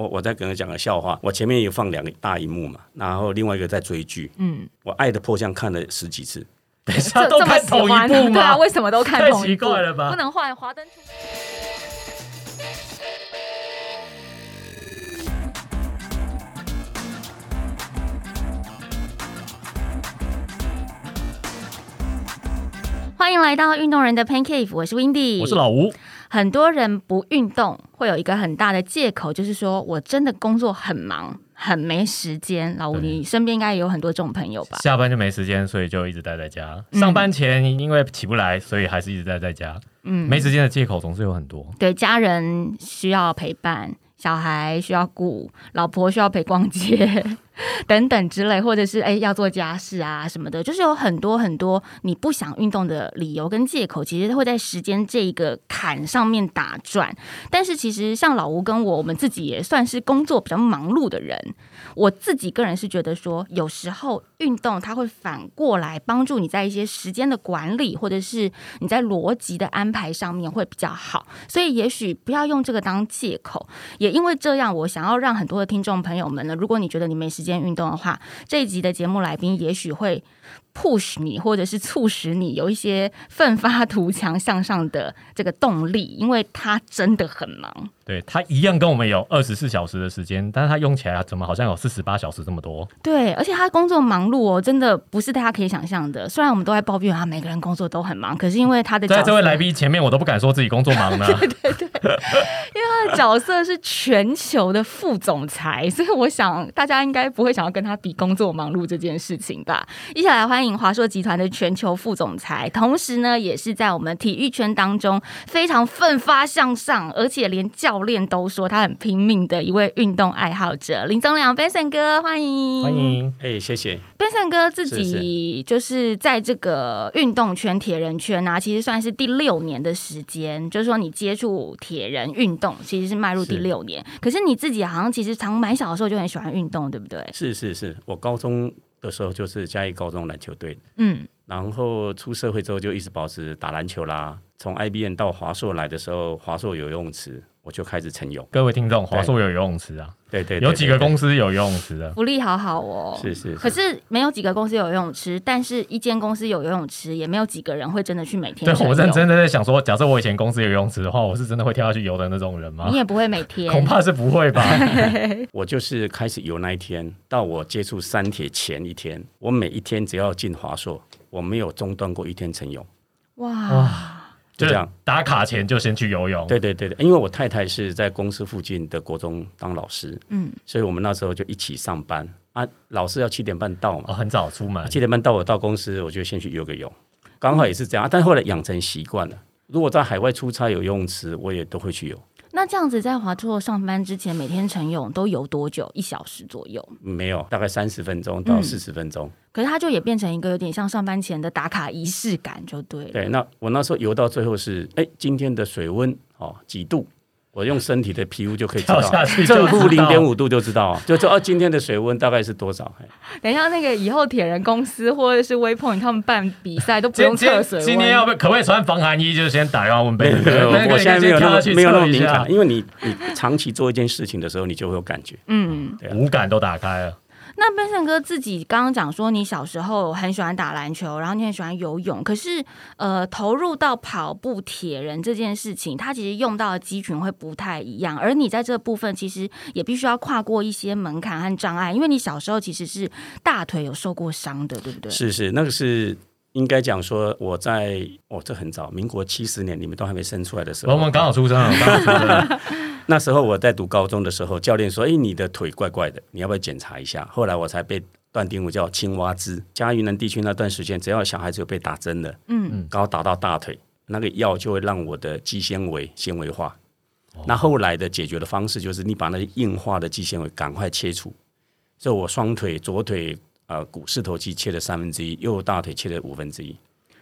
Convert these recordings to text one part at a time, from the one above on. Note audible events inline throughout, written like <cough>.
我我再跟他讲个笑话，我前面有放两个大荧幕嘛，然后另外一个在追剧，嗯，我《爱的迫降》看了十几次，<laughs> 等一下都看同一欢，部 <laughs> 对啊，吗？为什么都看太奇同一部？怪了吧不能换华灯初欢迎来到运动人的 Pancake，我是 Windy，我是老吴，很多人不运动会有一个很大的借口，就是说我真的工作很忙，很没时间。老吴，你身边应该也有很多这种朋友吧？下班就没时间，所以就一直待在家。嗯上班前因为起不来，所以还是一直待在家。嗯，没时间的借口总是有很多。对，家人需要陪伴，小孩需要顾，老婆需要陪逛街 <laughs> 等等之类，或者是哎要做家事啊什么的，就是有很多很多你不想运动的理由跟借口，其实会在时间这个坎上面打转。但是其实像老吴跟我，我们自己也算是工作比较忙碌的人，我自己个人是觉得说，有时候运动它会反过来帮助你在一些时间的管理，或者是你在逻辑的安排上面会比较好。所以也许不要用这个当借口。也因为这样，我想要让很多的听众朋友们呢，如果你觉得你没时间运动的话，这一集的节目来宾也许会 push 你，或者是促使你有一些奋发图强向上的这个动力，因为他真的很忙。对他一样跟我们有二十四小时的时间，但是他用起来怎么好像有四十八小时这么多？对，而且他工作忙碌哦，真的不是大家可以想象的。虽然我们都在抱怨他，每个人工作都很忙，可是因为他的在这位来宾前面，我都不敢说自己工作忙呢。<laughs> 对对对，因为他的角色是全球的副总裁，所以我想大家应该不会想要跟他比工作忙碌这件事情吧。一起来欢迎华硕集团的全球副总裁，同时呢，也是在我们体育圈当中非常奋发向上，而且连教练都说他很拼命的一位运动爱好者林宗良 Benson 哥，欢迎欢。迎，哎，谢谢。Benson 哥自己就是在这个运动圈、铁人圈啊，其实算是第六年的时间，就是说你接触铁人运动，其实是迈入第六年。可是你自己好像其实从蛮小的时候就很喜欢运动，对不对？是是是，我高中的时候就是嘉义高中篮球队，嗯，然后出社会之后就一直保持打篮球啦。从 IBN 到华硕来的时候，华硕有游泳池，我就开始晨泳。各位听众，华硕有游泳池啊，对对对有几个公司有游泳池的。福利好好哦。是是可是没有几个公司有游泳池，但是一间公司有游泳池，也没有几个人会真的去每天对。我认真的在想说，假设我以前公司有游泳池的话，我是真的会跳下去游的那种人吗你？也不会每天。恐怕是不会吧。<laughs> <laughs> 我就是开始游那一天到我接触三铁前一天，我每一天只要进华硕，我没有中断过一天晨泳，哇，就这样。打卡前就先去游泳。对对对对，因为我太太是在公司附近的国中当老师，嗯，所以我们那时候就一起上班啊。老师要七点半到哦，嘛，很早出门。七点半到我到公司，我就先去游个泳，刚好也是这样。啊但后来养成习惯了，如果在海外出差有游泳池，我也都会去游。那这样子在华硕上班之前，每天晨泳都游多久？一小时左右。没有，大概三十分钟到嗯四十分钟。可是它就也变成一个有点像上班前的打卡仪式感，就对了。对，那我那时候游到最后是，哎，今天的水温哦几度？我用身体的皮肤就可以知道下去正负零点五度就知道啊，就知道哦今天的水温大概是多少。哎等一下，那个以后铁人公司或者是 Waypoint 他们办比赛都不用测水温。今天要不可不可以穿防寒衣？就是先打电话问贝没有，那个我现在没有那么没有那么敏感，因为你你长期做一件事情的时候，你就会有感觉。嗯，对啊五感都打开了。那 Benson 哥自己刚刚讲说，你小时候很喜欢打篮球，然后你很喜欢游泳，可是呃，投入到跑步铁人这件事情，它其实用到的肌群会不太一样，而你在这部分其实也必须要跨过一些门槛和障碍，因为你小时候其实是大腿有受过伤的，对不对？是是，那个是应该讲说我在哦，这很早，民国七十年，你们都还没生出来的时候，我们刚好出生，刚好出生了。<laughs> 那时候我在读高中的时候，教练说：“哎，你的腿怪怪的，你要不要检查一下？”后来我才被断定为叫青蛙肢。嘉云南地区那段时间，只要小孩子有被打针的，嗯刚好打到大腿，那个药就会让我的肌纤维纤维化。那后来的解决的方式就是你把那些硬化的肌纤维赶快切除。所以我双腿左腿呃股四头肌切了三分之一，右大腿切了五分之一。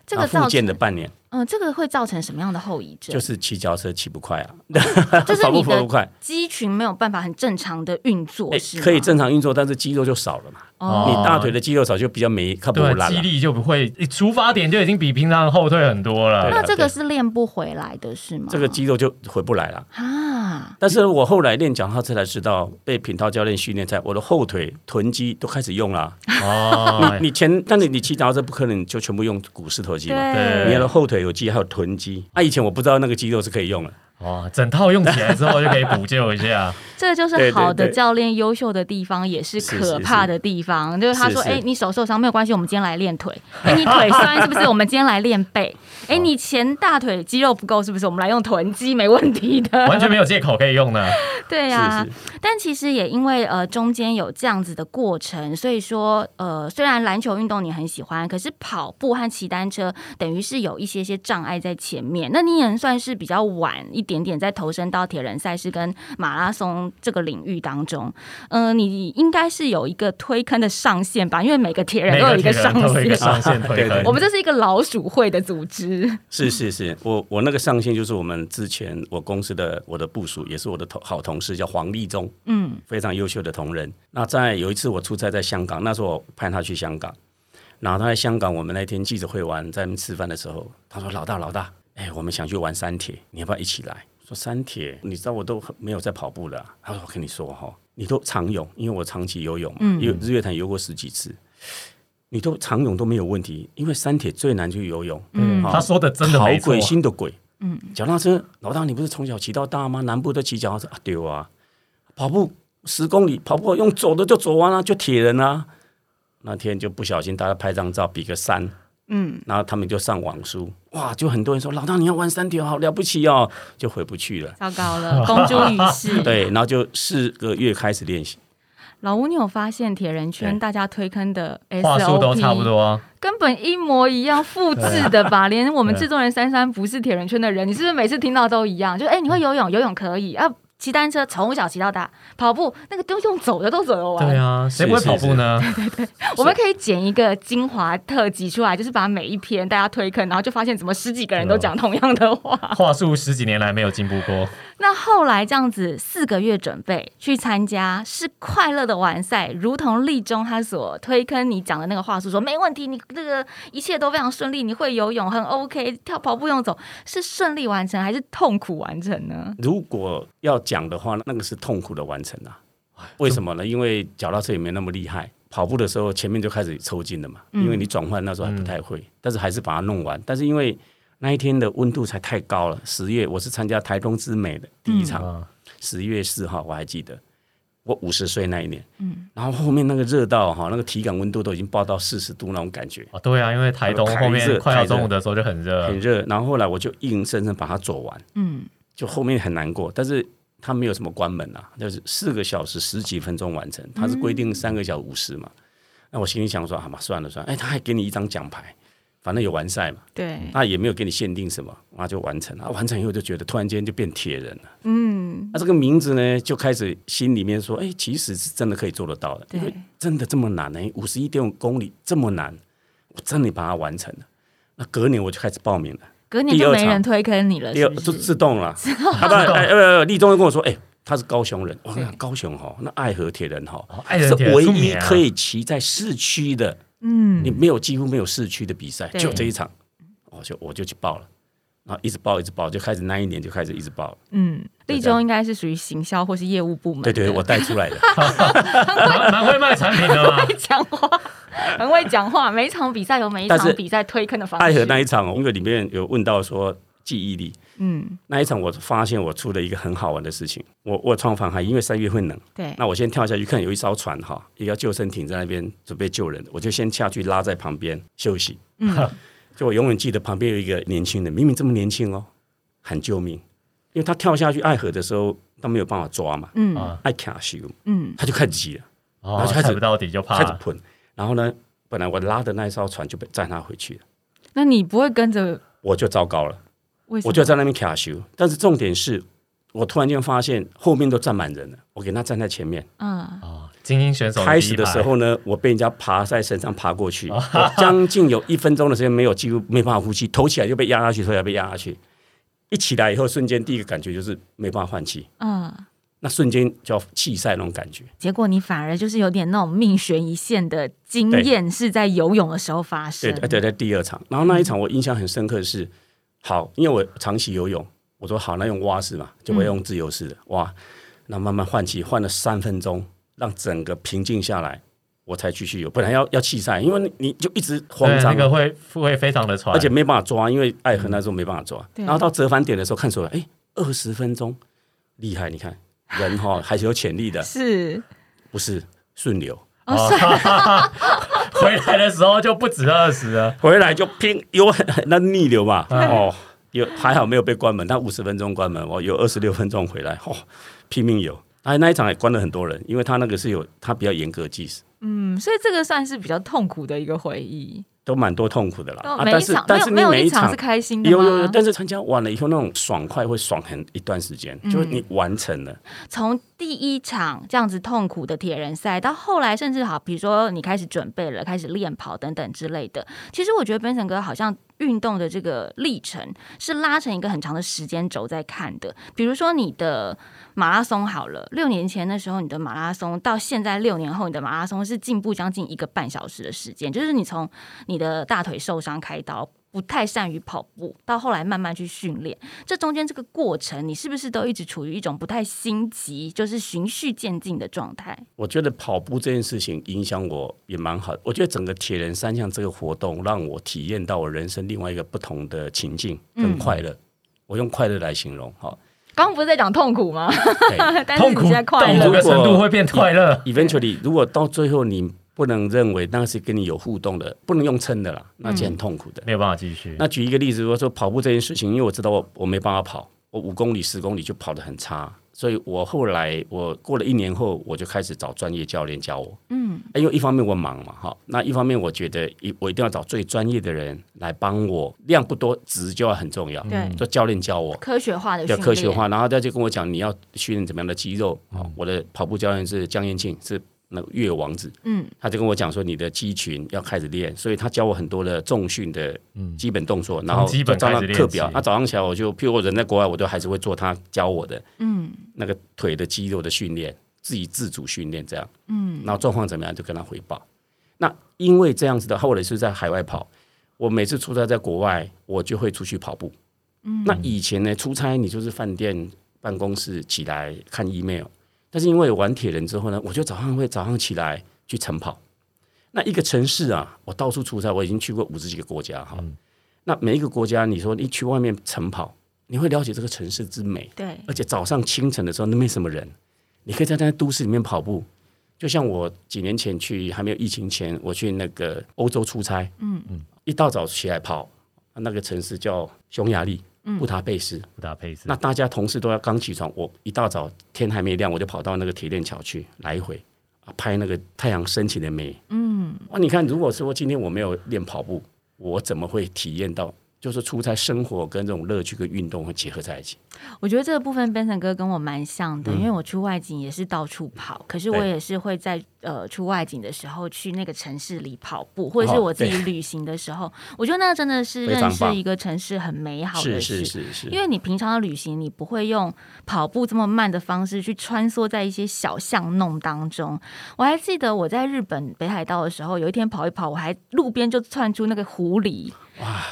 这个复健的半年，嗯、这个会造成什么样的后遗症？就是骑脚车骑不快啊，<laughs> 就是跑步你的跑不快。肌群没有办法很正常的运作，哎是可以正常运作，但是肌肉就少了嘛。哦你大腿的肌肉少，就比较没靠不。肌力就不会，你出发点就已经比平常后退很多了。那这个是练不回来的，是吗？这个肌肉就回不来了。啊，啊，但是我后来练脚踏车才知道，被品涛教练训练在我的后腿、臀肌都开始用了。哦，你前，但是你骑脚踏车不可能就全部用股四头肌嘛，对你的后腿有肌，还有臀肌。啊，以前我不知道那个肌肉是可以用的。哦，整套用起来之后就可以补救一下。这就是好的教练优秀的地方，也是可怕的地方。就是他说：“是是哎，你手受伤没有关系，我们今天来练腿。<laughs> 哎，你腿酸是不是？我们今天来练背。哎，你前大腿肌肉不够是不是？我们来用臀肌，没问题的。<laughs> 完全没有借口可以用呢。<laughs> 对呀、但其实也因为呃中间有这样子的过程，所以说呃虽然篮球运动你很喜欢，可是跑步和骑单车等于是有一些些障碍在前面。那你也算是比较晚一点点在投身到铁人赛事跟马拉松这个领域当中。呃，你应该是有一个推坑的上限吧？因为每个铁人都有一个上限。<laughs> 上限推对对坑。我们这是一个老鼠会的组织，是是是，我我那个上限就是我们之前我公司的我的部署，也是我的同好同事，叫黄立忠，嗯，非常优秀的同仁。那在有一次我出差在香港，那时候我派他去香港，然后他在香港，我们那天记者会完在那边吃饭的时候，他说：“老大老大，哎，我们想去玩山铁，你要不要一起来？”说山铁，你知道我都没有在跑步了啊、他说：“我跟你说哈，你都常泳，因为我长期游泳嘛，嗯游日月潭游过十几次，你都常泳都没有问题，因为山铁最难去游泳。”嗯他说的真的没错好鬼。心的鬼。嗯，脚踏车，老大，你不是从小骑到大吗？南部都骑脚踏车啊，对啊。跑步十公里，跑步用走的就走完了，就铁人啊。那天就不小心，大家拍张照，比个三，嗯，然后他们就上网书，哇，就很多人说老大你要玩三条，好了不起哦，就回不去了。糟糕了，<laughs> 公诸于世。<laughs> 对，然后就四个月开始练习。老吴，你有发现铁人圈大家推坑的 SOP 话术都差不多啊，根本一模一样，复制的吧？<laughs> 连我们制作人珊珊不是铁人圈的人，你是不是每次听到都一样？就哎、你会游泳，游泳可以啊。骑单车从小骑到大，跑步那个都用走的都走得完。对啊，谁不会跑步呢？<laughs> 我们可以剪一个精华特辑出来，就是把每一篇大家推坑，然后就发现怎么十几个人都讲同样的话。话术十几年来没有进步过，那后来这样子四个月准备去参加，是快乐的完赛，如同立中他所推坑你讲的那个话术说没问题，你这个一切都非常顺利，你会游泳很 OK，跳跑步用走是顺利完成还是痛苦完成呢？如果要讲的话，那个是痛苦的完成啊。为什么呢？因为脚踏车也没那么厉害，跑步的时候前面就开始抽筋了嘛。嗯因为你转换那时候还不太会，但是还是把它弄完。但是因为那一天的温度才太高了，十月我是参加台东之美的第一场，啊，十、月四号我还记得，我五十岁那一年，嗯，然后后面那个热到哈，那个体感温度都已经爆到四十度那种感觉，哦对啊，因为台东后面快要中午的时候就很热很，热。然后后来我就硬生生把它走完。嗯，就后面很难过，但是他没有什么关门啊，就是四个小时十几分钟完成，他是规定三个小时五十嘛。那我心里想说，好嘛，算了算了，哎，他还给你一张奖牌，反正有完赛嘛，对，那也没有给你限定什么，那就完成。了。啊完成以后就觉得突然间就变铁人了，嗯，那这个名字呢，就开始心里面说，哎，其实是真的可以做得到的，因为对，真的这么难呢、五十一点五公里这么难，我真的把它完成了。那隔年我就开始报名了。隔年就没人推坑你了，第二就？<laughs> 自动了，啊不，哎呃，立中又跟我说，哎，他是高雄人，我跟你讲高雄哈，那爱河铁人哈，哦爱人是唯一可以骑在市区的，嗯。你没有几乎没有市区的比赛，就这一场，我就我就去报了，然后一直报一直报，就开始那一年就开始一直报了，嗯，立中应该是属于行销或是业务部门，对对，我带出来的，<laughs> 蛮蛮会卖产品的嘛。会讲话，很会讲话。每一场比赛有每一场比赛推坑的方式。爱河那一场哦，因为里面有问到说记忆力。嗯，那一场，我发现我出了一个很好玩的事情。我我创防海，因为三月会冷，对，那我先跳下去看有一艘船哈，一个救生艇在那边准备救人，我就先下去拉在旁边休息。嗯，<laughs> 就我永远记得旁边有一个年轻人，明明这么年轻哦，喊救命，因为他跳下去爱河的时候，他没有办法抓嘛，嗯啊爱卡修，嗯，他就开始急了，哦然后就开始不到底就怕开始喷，然后呢，本来我拉的那一艘船就被载他回去了，那你不会跟着？我就糟糕了？我就在那边卡修，但是重点是。我突然间发现后面都站满人了，我给他站在前面。嗯，哦，精英选手开始的时候呢，我被人家爬在身上爬过去，我将近有一分钟的时间没有，几乎 <laughs> 没办法呼吸，头起来就被压下去，头起来被压下去。一起来以后，瞬间第一个感觉就是没办法换气，嗯，那瞬间就要气塞那种感觉。结果你反而就是有点那种命悬一线的经验，是在游泳的时候发对生。对对，在第二场，然后那一场我印象很深刻的是，好，因为我长期游泳，我说好，那用蛙式嘛，就会用自由式的蛙，那慢慢换气，换了三分钟，让整个平静下来，我才继续游。本来要要弃赛，因为你你就一直慌对，张那，个会会非常的喘，而且没办法抓，因为爱河那时候没办法抓。对然后到折返点的时候看出来，哎，二十分钟，厉害！你看人哈还是有潜力的，是不是顺流。哦，是 <laughs> 回来的时候就不止二十了。回来就拼有很那逆流嘛，哦，有还好没有被关门，他五十分钟关门，哦，有二十六分钟回来，哦，拼命游。哎，那一场也关了很多人，因为他那个是有他比较严格计时，嗯，所以这个算是比较痛苦的一个回忆。都蛮多痛苦的啦。啊，但是但是你每一场是开心的吗？有有有，但是参加完了以后那种爽快会爽很一段时间，就是你完成了，从第一场这样子痛苦的铁人赛，到后来甚至好，比如说你开始准备了，开始练跑等等之类的。其实我觉得 Benson 哥好像运动的这个历程是拉成一个很长的时间轴在看的。比如说你的马拉松好了，六年前的时候你的马拉松，到现在六年后你的马拉松是进步将近一个半小时的时间，就是你从你的大腿受伤开刀。不太善于跑步，到后来慢慢去训练，这中间这个过程，你是不是都一直处于一种不太心急，就是循序渐进的状态？我觉得跑步这件事情影响我也蛮好的。我觉得整个铁人三项这个活动让我体验到我人生另外一个不同的情境跟快乐。我用快乐来形容，哈。刚刚不是在讲痛苦吗？对 <laughs> 但是你痛苦现在快乐到某个程度会变快乐。<laughs> Eventually，如果到最后你不能认为那是跟你有互动的，不能用撑的啦，那是很痛苦的。没有办法继续。那举一个例子，如果说跑步这件事情，因为我知道我我没办法跑，我五公里、十公里就跑得很差，所以我后来我过了一年后，我就开始找专业教练教我。嗯，因为一方面我忙嘛，哈，那一方面我觉得一我一定要找最专业的人来帮我，量不多，值就要很重要。对，做教练教我，科学化的训要练，科学化，然后他就跟我讲你要训练怎么样的肌肉。哦，我的跑步教练是江燕庆，是那个越王子，嗯，他就跟我讲说你的肌群要开始练，所以他教我很多的重训的基本动作，然后基本就照那开始练起。课表那早上起来我就，譬如我人在国外，我都还是会做他教我的嗯那个腿的肌肉的训练，自己自主训练这样。嗯，然后状况怎么样就跟他汇报。那因为这样子的，或者是在海外跑，我每次出差在国外，我就会出去跑步。嗯，那以前呢，出差你就是饭店办公室起来看 email，但是因为玩铁人之后呢，我就早上会早上起来去晨跑。那一个城市啊，我到处出差，我已经去过五十几个国家哈。那每一个国家，你说你去外面晨跑，你会了解这个城市之美。对，而且早上清晨的时候，那没什么人，你可以在那都市里面跑步。就像我几年前去还没有疫情前，我去那个欧洲出差，嗯嗯，一大早起来跑，那个城市叫匈牙利布达佩斯。布达佩斯那大家同事都要刚起床，我一大早天还没亮，我就跑到那个铁链桥去来回啊拍那个太阳升起的美。嗯，啊，你看，如果说今天我没有练跑步，我怎么会体验到？就是出差生活跟这种乐趣跟运动会结合在一起。我觉得这个部分 Benson 哥跟我蛮像嗯的，因为我出外景也是到处跑，可是我也是会在呃出外景的时候去那个城市里跑步，或者是哦我自己旅行的时候，我觉得那真的是认识一个城市很美好的是事。是是是，因为你平常的旅行，你不会用跑步这么慢的方式去穿梭在一些小巷弄当中。我还记得我在日本北海道的时候，有一天跑一跑，我还路边就窜出那个狐狸，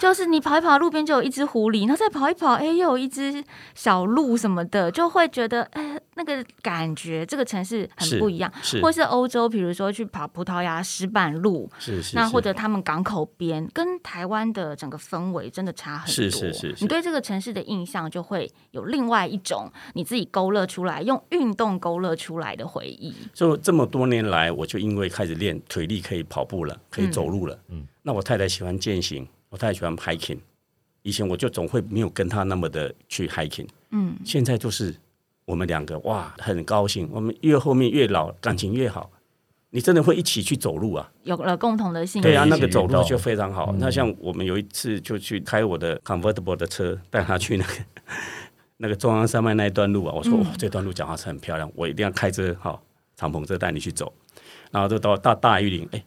就是你跑一跑，路边就有一只狐狸，然后再跑一跑，哎，又有一只小路什么的，就会觉得，哎，那个感觉，这个城市很不一样。是或是欧洲，比如说去跑葡萄牙石板路，是是，是那或者他们港口边，跟台湾的整个氛围真的差很多。是是是是你对这个城市的印象就会有另外一种你自己勾勒出来，用运动勾勒出来的回忆。所以这么多年来，我就因为开始练腿力，可以跑步了，可以走路了。嗯，那我太太喜欢健行，我太太喜欢 hiking。以前我就总会没有跟他那么的去 hiking。嗯，现在就是我们两个哇，很高兴。我们越后面越老，感情越好。你真的会一起去走路啊？有了共同的兴趣。对啊，那个走路就非常好。那像我们有一次就去开我的 convertible 的车，带他去那个 <laughs> 那个中央山脉那一段路啊。我说、嗯哇，这段路讲话是很漂亮，我一定要开车哈，敞篷车带你去走。然后就到大大玉林，哎，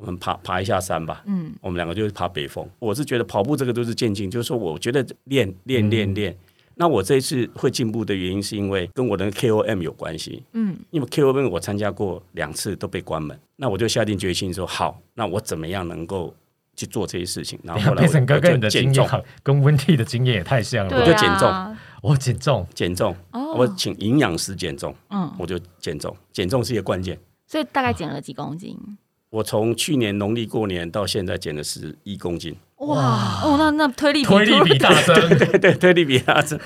我们爬爬一下山吧。嗯，我们两个就是爬北峰。我是觉得跑步这个都是渐进，就是说我觉得练练练练。那我这一次会进步的原因，是因为跟我的 KOM 有关系。嗯，因为 KOM 我参加过两次都被关门，那我就下定决心说好，那我怎么样能够去做这些事情。然后后来我佩森哥跟你的经验，好跟温蒂的经验也太像了对啊吧。就减重我减重，减重，哦我请营养师减重，嗯，我就减重，减重是一个关键。所以大概减了几公斤？我从去年农历过年到现在减了十一公斤，哇，哦，那那推力推力比大增。对 <laughs> 对，推力比大增，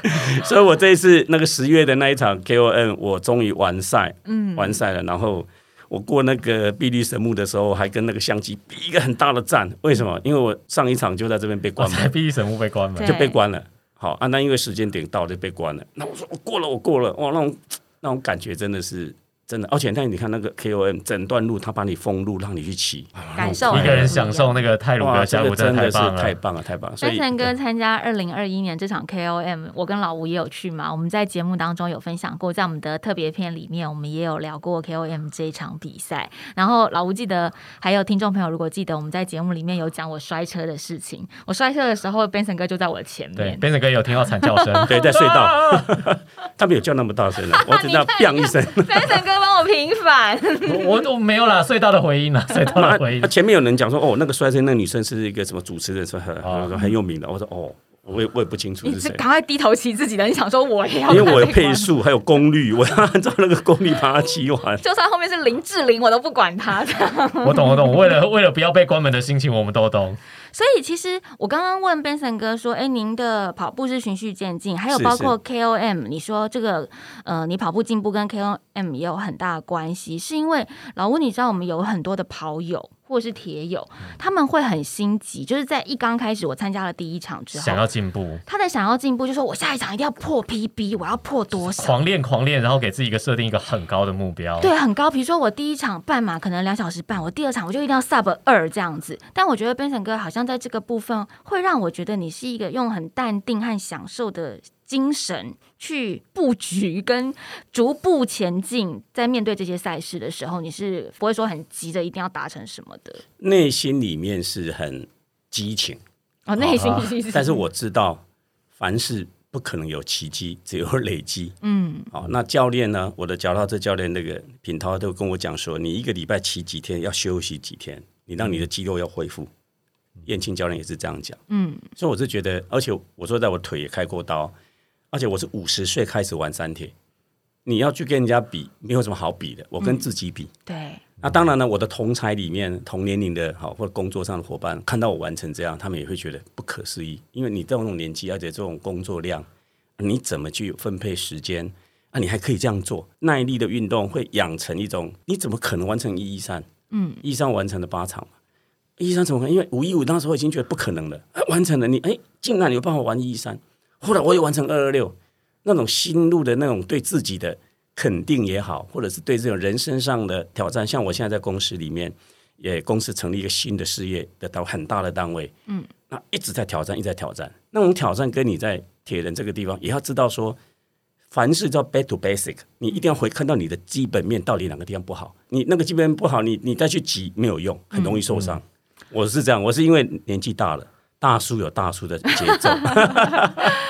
所以我这一次那个十月的那一场 KON，我终于完赛，嗯，完赛了。然后我过那个碧绿神木的时候，还跟那个相机比一个很大的赞。为什么？因为我上一场就在这边被关门，碧绿神木被关门，就被关了。好啊，那因为时间点到就被关了。那我说我过了，我过了，哇，那种那种感觉真的是真的。而且那你看那个 KOM 整段路，他把你封路，让你去骑，感受一个人享受那个泰鲁哇，格峡谷真的是太棒了。太棒了，山城哥参加二零二一年这场 KOM，我跟老吴也有去嘛。我们在节目当中有分享过，在我们的特别篇里面，我们也有聊过 KOM 这一场比赛。然后老吴记得，还有听众朋友如果记得，我们在节目里面有讲我摔车的事情。我摔车的时候，Benson 哥就在我的前面。，Benson 哥有听到惨叫声，<laughs> 对，在隧道，<laughs> 他没有叫那么大声的，我只知道 <laughs> “砰”一声。Benson 哥帮我平反，我我没有啦，隧道的回音啦，<laughs> 隧道的回音他。前面有人讲说，哦，那个摔车那个女生是一个什么主持人，说很哦很很有名的。我说，哦，我也我也不清楚是谁，你是赶快低头骑自己的，你想说我也要，<laughs> 因为我有配。速还有功率，<laughs> 我要按照那个功率把它骑完。就算后面是林志玲，我都不管他。我懂，我懂。为了为了不要被关门的心情，我们都懂。所以其实我刚刚问 Benson 哥说，哎，您的跑步是循序渐进，还有包括 KOM，你说这个呃，你跑步进步跟 KOM 也有很大的关系，是因为老吴，你知道我们有很多的跑友或是铁友，他们会很心急，就是在一刚开始我参加了第一场之后想，要进步，他在想要进步，就说我下一场一定要破 PB，我要破多少？狂练狂练，然后给自己一个设定一个很高的目标。对，很高。比如说我第一场半马可能两小时半，我第二场我就一定要 sub 二这样子。但我觉得 Benson 哥好像在这个部分会让我觉得你是一个用很淡定和享受的精神去布局跟逐步前进，在面对这些赛事的时候，你是不会说很急着一定要达成什么的。内心里面是很激情，哦，内心但是我知道凡事不可能有奇迹，只有累积。嗯好，那教练呢？我的脚踏车教练那个品涛都跟我讲说，你一个礼拜骑几天，要休息几天，你让你的肌肉要恢复。燕青教练也是这样讲，嗯，所以我是觉得，而且我说在我腿也开过刀，而且我是五十岁开始玩三铁，你要去跟人家比，没有什么好比的，我跟自己比。对，那当然呢，我的同才里面同年龄的好或者工作上的伙伴，看到我完成这样，他们也会觉得不可思议，因为你这种年纪，而且这种工作量，你怎么去分配时间啊？你还可以这样做，耐力的运动会养成一种，你怎么可能完成一一三？嗯，一三完成了八场嘛，一三怎么可能？因为五一五那时候已经觉得不可能了，啊完成了你，哎，竟然有办法玩一一三，后来我也完成二二六，那种心路的那种对自己的肯定也好，或者是对这种人生上的挑战，像我现在在公司里面，也公司成立一个新的事业的到很大的单位，嗯，那一直在挑战，一直在挑战，那种挑战跟你在铁人这个地方也要知道说。凡事叫 back to basic，你一定要回看到你的基本面到底哪个地方不好。你那个基本面不好，你你再去挤没有用，很容易受伤。我是这样，我是因为年纪大了，大叔有大叔的节奏。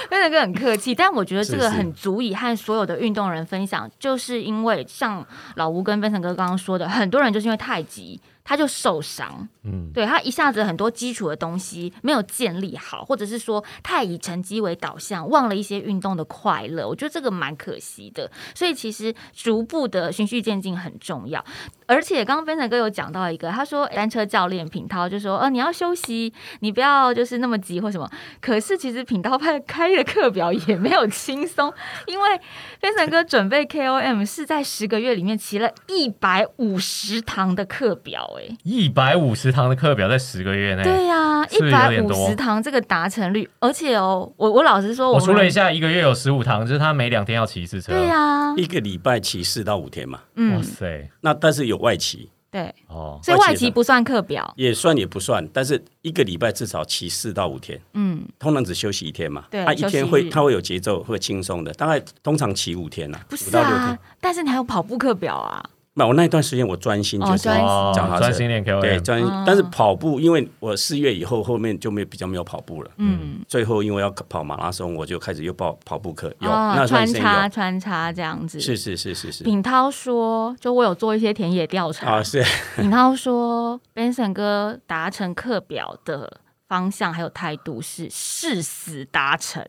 飞腾哥很客气，但我觉得这个很足以和所有的运动人分享，就是因为像老吴跟飞腾哥刚刚说的，很多人就是因为太急，他就受伤。嗯，对他一下子很多基础的东西没有建立好，或者是说太以成绩为导向，忘了一些运动的快乐。我觉得这个蛮可惜的。所以其实逐步的循序渐进很重要。而且刚刚飞腾哥有讲到一个，他说单车教练品涛就说，呃，你要休息，你不要就是那么急或什么。可是其实品涛派开的课表也没有轻松，因为飞腾哥准备 KOM 是在十个月里面骑了一百五十堂的课表、哎。一百五十堂的课表在十个月内。对呀、一百五十堂这个达成率，而且哦，我我老实说，我们数了一下，一个月有十五堂，就是他每两天要骑一次车。对呀、一个礼拜骑四到五天嘛，哇嗯，塞，那但是有外骑，对，哦，所以外骑不算课表，也算也不算，但是一个礼拜至少骑四到五天，嗯，通常只休息一天嘛。对啊，一天会他会有节奏，会轻松的，大概通常骑五天呐、不是五到六天。啊。，但是你还有跑步课表啊，那我那一段时间我专心就是哦专心。哦脚踏车。专心练对专但是跑步，因为我四月以后后面就没有比较没有跑步了。嗯，最后因为要跑马拉松，我就开始又报跑步课，有哦那段穿插穿插这样子。是是是是是。品涛说，就我有做一些田野调查。啊，，是。品涛说，Benson 哥达成课表的方向还有态度是誓死达成，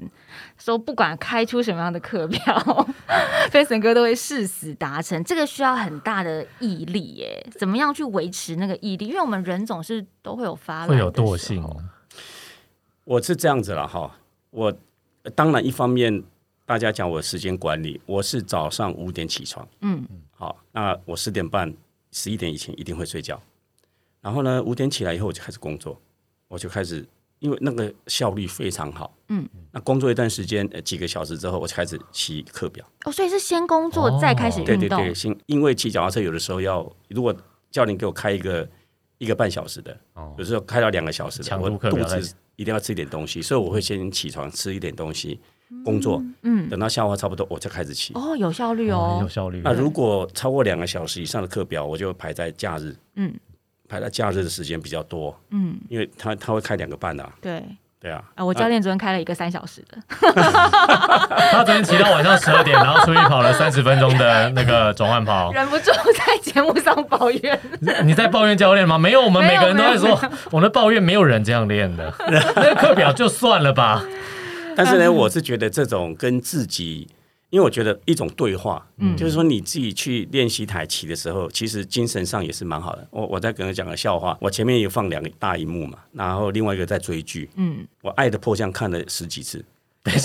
说不管开出什么样的课表，<laughs> Benson 哥都会誓死达成。这个需要很大的毅力耶，怎么样去维持那个毅力？因为我们人总是都会有发懒会有惰性。我是这样子了哈。我呃当然一方面大家讲我时间管理，我是早上五点起床，嗯，好，那我十点半、十一点以前一定会睡觉，然后呢五点起来以后我就开始工作，我就开始。因为那个效率非常好，嗯，那工作一段时间，呃，几个小时之后，我就开始骑课表。哦，所以是先工作、哦再开始运动。对对对，先，因为骑脚踏车有的时候要，如果教练给我开一个一个半小时的，哦有时候开到两个小时的，我肚子一定要吃一点东西，所以我会先起床吃一点东西，工作，嗯，等到消化差不多，我就开始骑。哦，有效率哦哦有。效率。那如果超过两个小时以上的课表，我就排在假日，嗯排在假日的时间比较多，嗯，因为他他会开两个半的、啊，对。对啊，啊，我教练昨天开了一个三小时的，他昨天骑到晚上十二点，然后出去跑了三十分钟的那个转换跑。忍不住在节目上抱怨。你在抱怨教练吗？没有，我们每个人都在说，我的抱怨没有人这样练的。<laughs> 那个课表就算了吧。但是呢，我是觉得这种跟自己，因为我觉得一种对话，嗯就是说你自己去练习台棋的时候，其实精神上也是蛮好的。我我在跟他讲个笑话，我前面有放两个大荧幕嘛，然后另外一个在追剧，嗯，我《爱的迫降》看了十几次，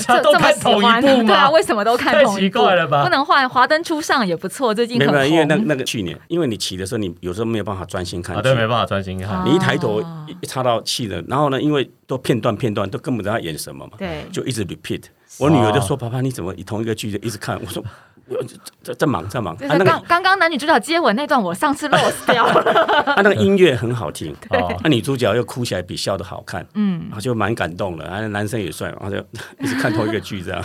他都这这么喜看同一欢，部对啊，吗？为什么都看太同一部？奇怪了吧不能换《华灯初上》也不错，最近很没有，因为那红。那个去年，因为你骑的时候，你有时候没有办法专心看对，没办法专心看。你一抬头哦一一插到气了，然后呢，因为都片段片段，都根本不知道他演什么嘛，对，就一直 repeat。我女儿就说：“爸爸，你怎么同一个剧一直看？”我说：“我在在忙，在忙。”就是啊，那个刚刚刚男女主角接吻那段，我上次 lost 掉了。<laughs> 啊，那个音乐很好听，<laughs> 哦，那女主角又哭起来比笑的好看，嗯，然后就蛮感动的。啊，男生也帅，然后就 <laughs> 一直看同一个剧这样。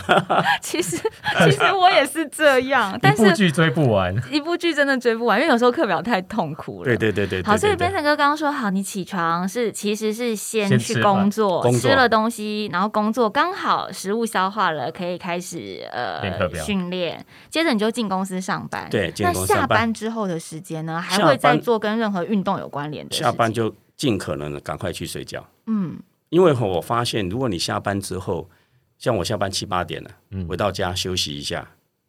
其实其实我也是这样，一但是部剧追不完。一部剧真的追不完，因为有时候课表太痛苦了。对对对对，对好，所以对 Benson 哥刚刚说，好，你起床是其实是先去工作，工作吃了东西，然后工作刚好食物消化了，可以开始呃训练，接着你就进公司上班。对进那下公司上班班之后的时间呢，还下会再做跟任何运动有关联的事情。下班就尽可能的赶快去睡觉，嗯因为我发现，如果你下班之后，像我下班七八点了，嗯回到家休息一下，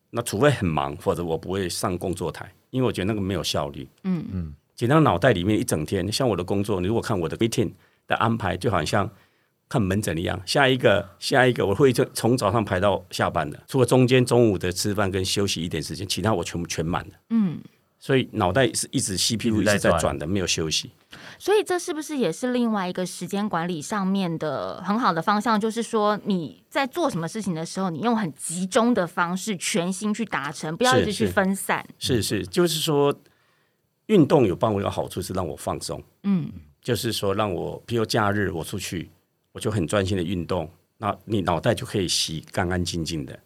那除非很忙，否则我不会上工作台，因为我觉得那个没有效率。嗯嗯，简单脑袋里面一整天，像我的工作，你如果看我的 meeting 的安排，就好像看门诊一样，下一个下一个，我会从从早上排到下班的，除了中间中午的吃饭跟休息一点时间，其他我全部全满了。嗯，所以脑袋是一直 CPU 一一直在转直在转的，没有休息。所以这是不是也是另外一个时间管理上面的很好的方向？就是说你在做什么事情的时候，你用很集中的方式，全心去达成，不要一直去分散。是是，就是说运动有帮我一个好处是让我放松，嗯就是说让我，譬如假日我出去，我就很专心的运动，那你脑袋就可以洗干干净净的，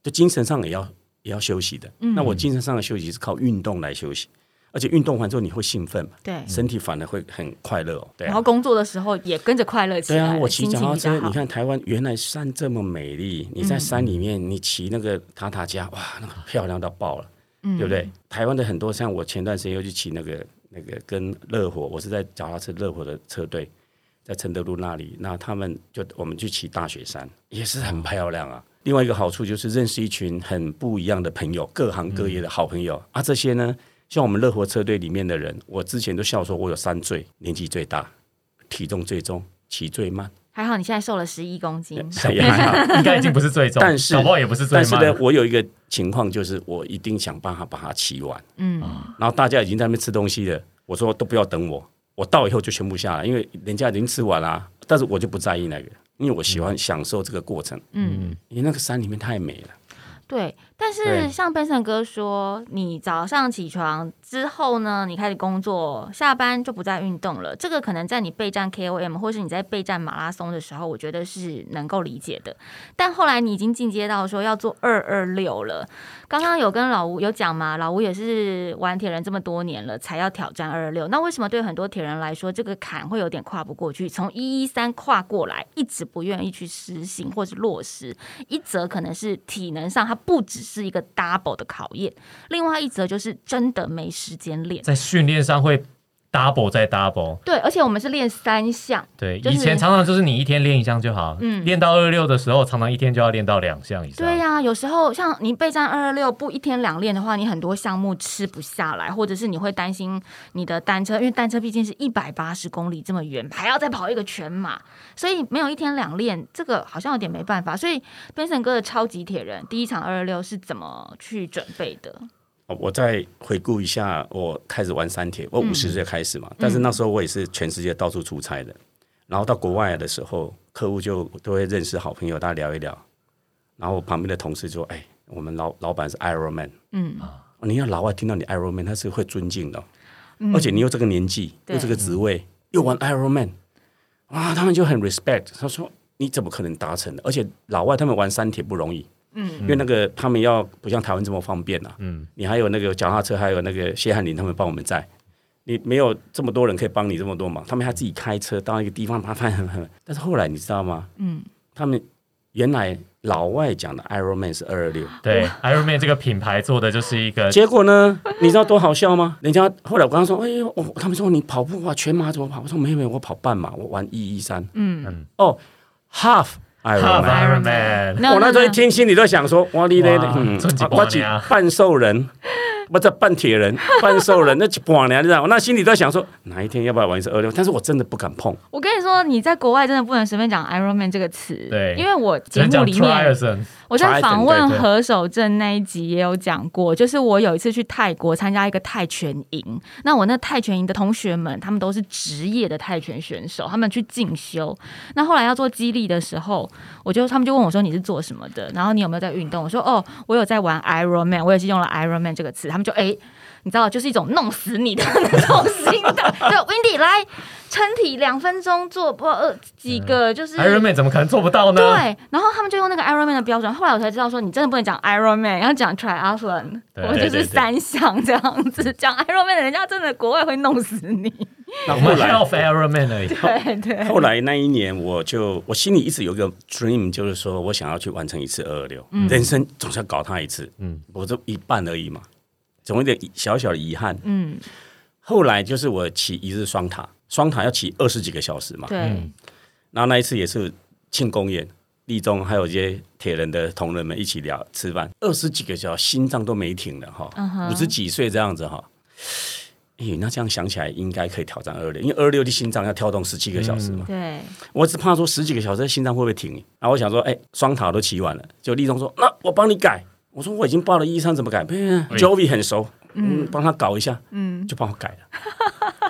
就精神上也要也要休息的。嗯那我精神上的休息是靠运动来休息，而且运动完之后你会兴奋嘛，对。身体反而会很快乐哦。对啊然后，工作的时候也跟着快乐起来，对啊，我骑脚踏车，你。看台湾原来山这么美丽，你在山里面你骑那个塔塔加，哇，那个漂亮到爆了。嗯对不对？台湾的很多像我前段时间又去骑那个那个跟热火，我是在脚踏车热火的车队，在承德路那里，那他们就我们去骑大雪山，也是很漂亮啊。另外一个好处就是认识一群很不一样的朋友，各行各业的好朋友、啊。这些呢，像我们乐活车队里面的人，我之前都笑说我有三最，年纪最大，体重最重，骑最慢。还好你现在瘦了十一公斤，<laughs> <laughs> 应该已经不是最重，但是搞不好也不是最慢。但是呢，我有一个情况就是，我一定想办法把它骑完。嗯，然后大家已经在那边吃东西了，我说都不要等我，我到以后就全部下来，因为人家已经吃完了、但是我就不在意那个，因为我喜欢享受这个过程。嗯，因为那个山里面太美了。对，但是像 Benson 哥说，你早上起床之后呢，你开始工作，下班就不再运动了。这个可能在你备战 KOM 或是你在备战马拉松的时候，我觉得是能够理解的。但后来你已经进阶到说要做二二六了。刚刚有跟老吴有讲嘛，老吴也是玩铁人这么多年了，才要挑战二二六。那为什么对很多铁人来说，这个坎会有点跨不过去？从一一三跨过来，一直不愿意去实行或是落实。一则可能是体能上，它不只是一个 double 的考验，另外一则就是真的没时间练。在训练上会 double 再 double。对，而且我们是练三项，对，就是以前常常就是你一天练一项就好，嗯练到二六的时候，常常一天就要练到两项以上。对呀、有时候像你备战二二六不一天两练的话，你很多项目吃不下来，或者是你会担心你的单车，因为单车毕竟是一百八十公里这么远，还要再跑一个全马，所以没有一天两练，这个好像有点没办法。所以 Benson 哥的超级铁人第一场二二六是怎么去准备的？哦我再回顾一下，我开始玩三铁，我嗯五十岁开始嘛，但是那时候我也是全世界到处出差的，然后到国外的时候，客户就都会认识好朋友，大家聊一聊，然后我旁边的同事说：“哎，我们老老板是 Iron Man，嗯，你要老外听到你 Iron Man，他是会尊敬的哦、而且你又这个年纪，又这个职位，又玩 Iron Man，哇，他们就很 respect。他说你怎么可能达成的？而且老外他们玩三铁不容易，嗯，因为那个他们要不像台湾这么方便啊，嗯，你还有那个脚踏车，还有那个谢汉林他们帮我们载。你没有这么多人可以帮你这么多忙，他们还自己开车到一个地方麻烦很很。但是后来你知道吗？嗯，他们原来老外讲的 Iron Man 是二二六，对，Ironman 这个品牌做的就是一个结果呢，你知道多好笑吗？人家后来我跟他说，哎呦，哦他们说你跑步啊，全马怎么跑？我说没有没有，我跑半马，我玩一一三。嗯嗯，哦，half Half Ironman。Ironman，我那时候一听，心里都想说，哇，你嘞，嗯我几半年啊半兽人，不是半铁人，<laughs> 半兽人，那几半年，你知道？我那心里都在想说，哪一天要不要玩一次二六？但是我真的不敢碰。我跟你说，你在国外真的不能随便讲 Iron Man 这个词，对因为我节目里面我在访问何守正那一集也有讲过，就是我有一次去泰国参加一个泰拳营，那我那泰拳营的同学们，他们都是职业的泰拳选手，他们去进修。那后来要做激励的时候，我就他们就问我说你是做什么的，然后你有没有在运动？我说哦，我有在玩 Iron Man，我也是用了 Iron Man 这个词，他们就哎。你知道，就是一种弄死你的那种心态。<laughs> 就 Windy 来撑体两分钟做不呃几个，就是嗯 Ironman 怎么可能做不到呢？对，然后他们就用那个 Iron Man 的标准，后来我才知道说，你真的不能讲 Iron Man，要讲 Triathlon，对我们就是对对三项这样子。讲 Iron Man 的人家真的国外会弄死你。那我们那后来 Half Ironman 而已。对对，后来那一年，我就我心里一直有一个 dream，就是说我想要去完成一次二二六，人生总是要搞它一次，嗯嗯，我就一半而已嘛，总有点小小的遗憾。嗯，后来就是我骑一日双塔，双塔要骑二十几个小时嘛，对，嗯然后那一次也是庆功宴，立中还有一些铁人的同仁们一起聊吃饭，二十几个小时，心脏都没停了哈五十几岁这样子哈。诶，那这样想起来应该可以挑战二六，因为二六的心脏要跳动十七个小时嘛。对，我只怕说十几个小时心脏会不会停？然后我想说，哎、双塔都骑完了，就立中说，那我帮你改。我说我已经报了一三，怎么改？Jovi 很熟，嗯，帮他搞一下，嗯，就帮我改了，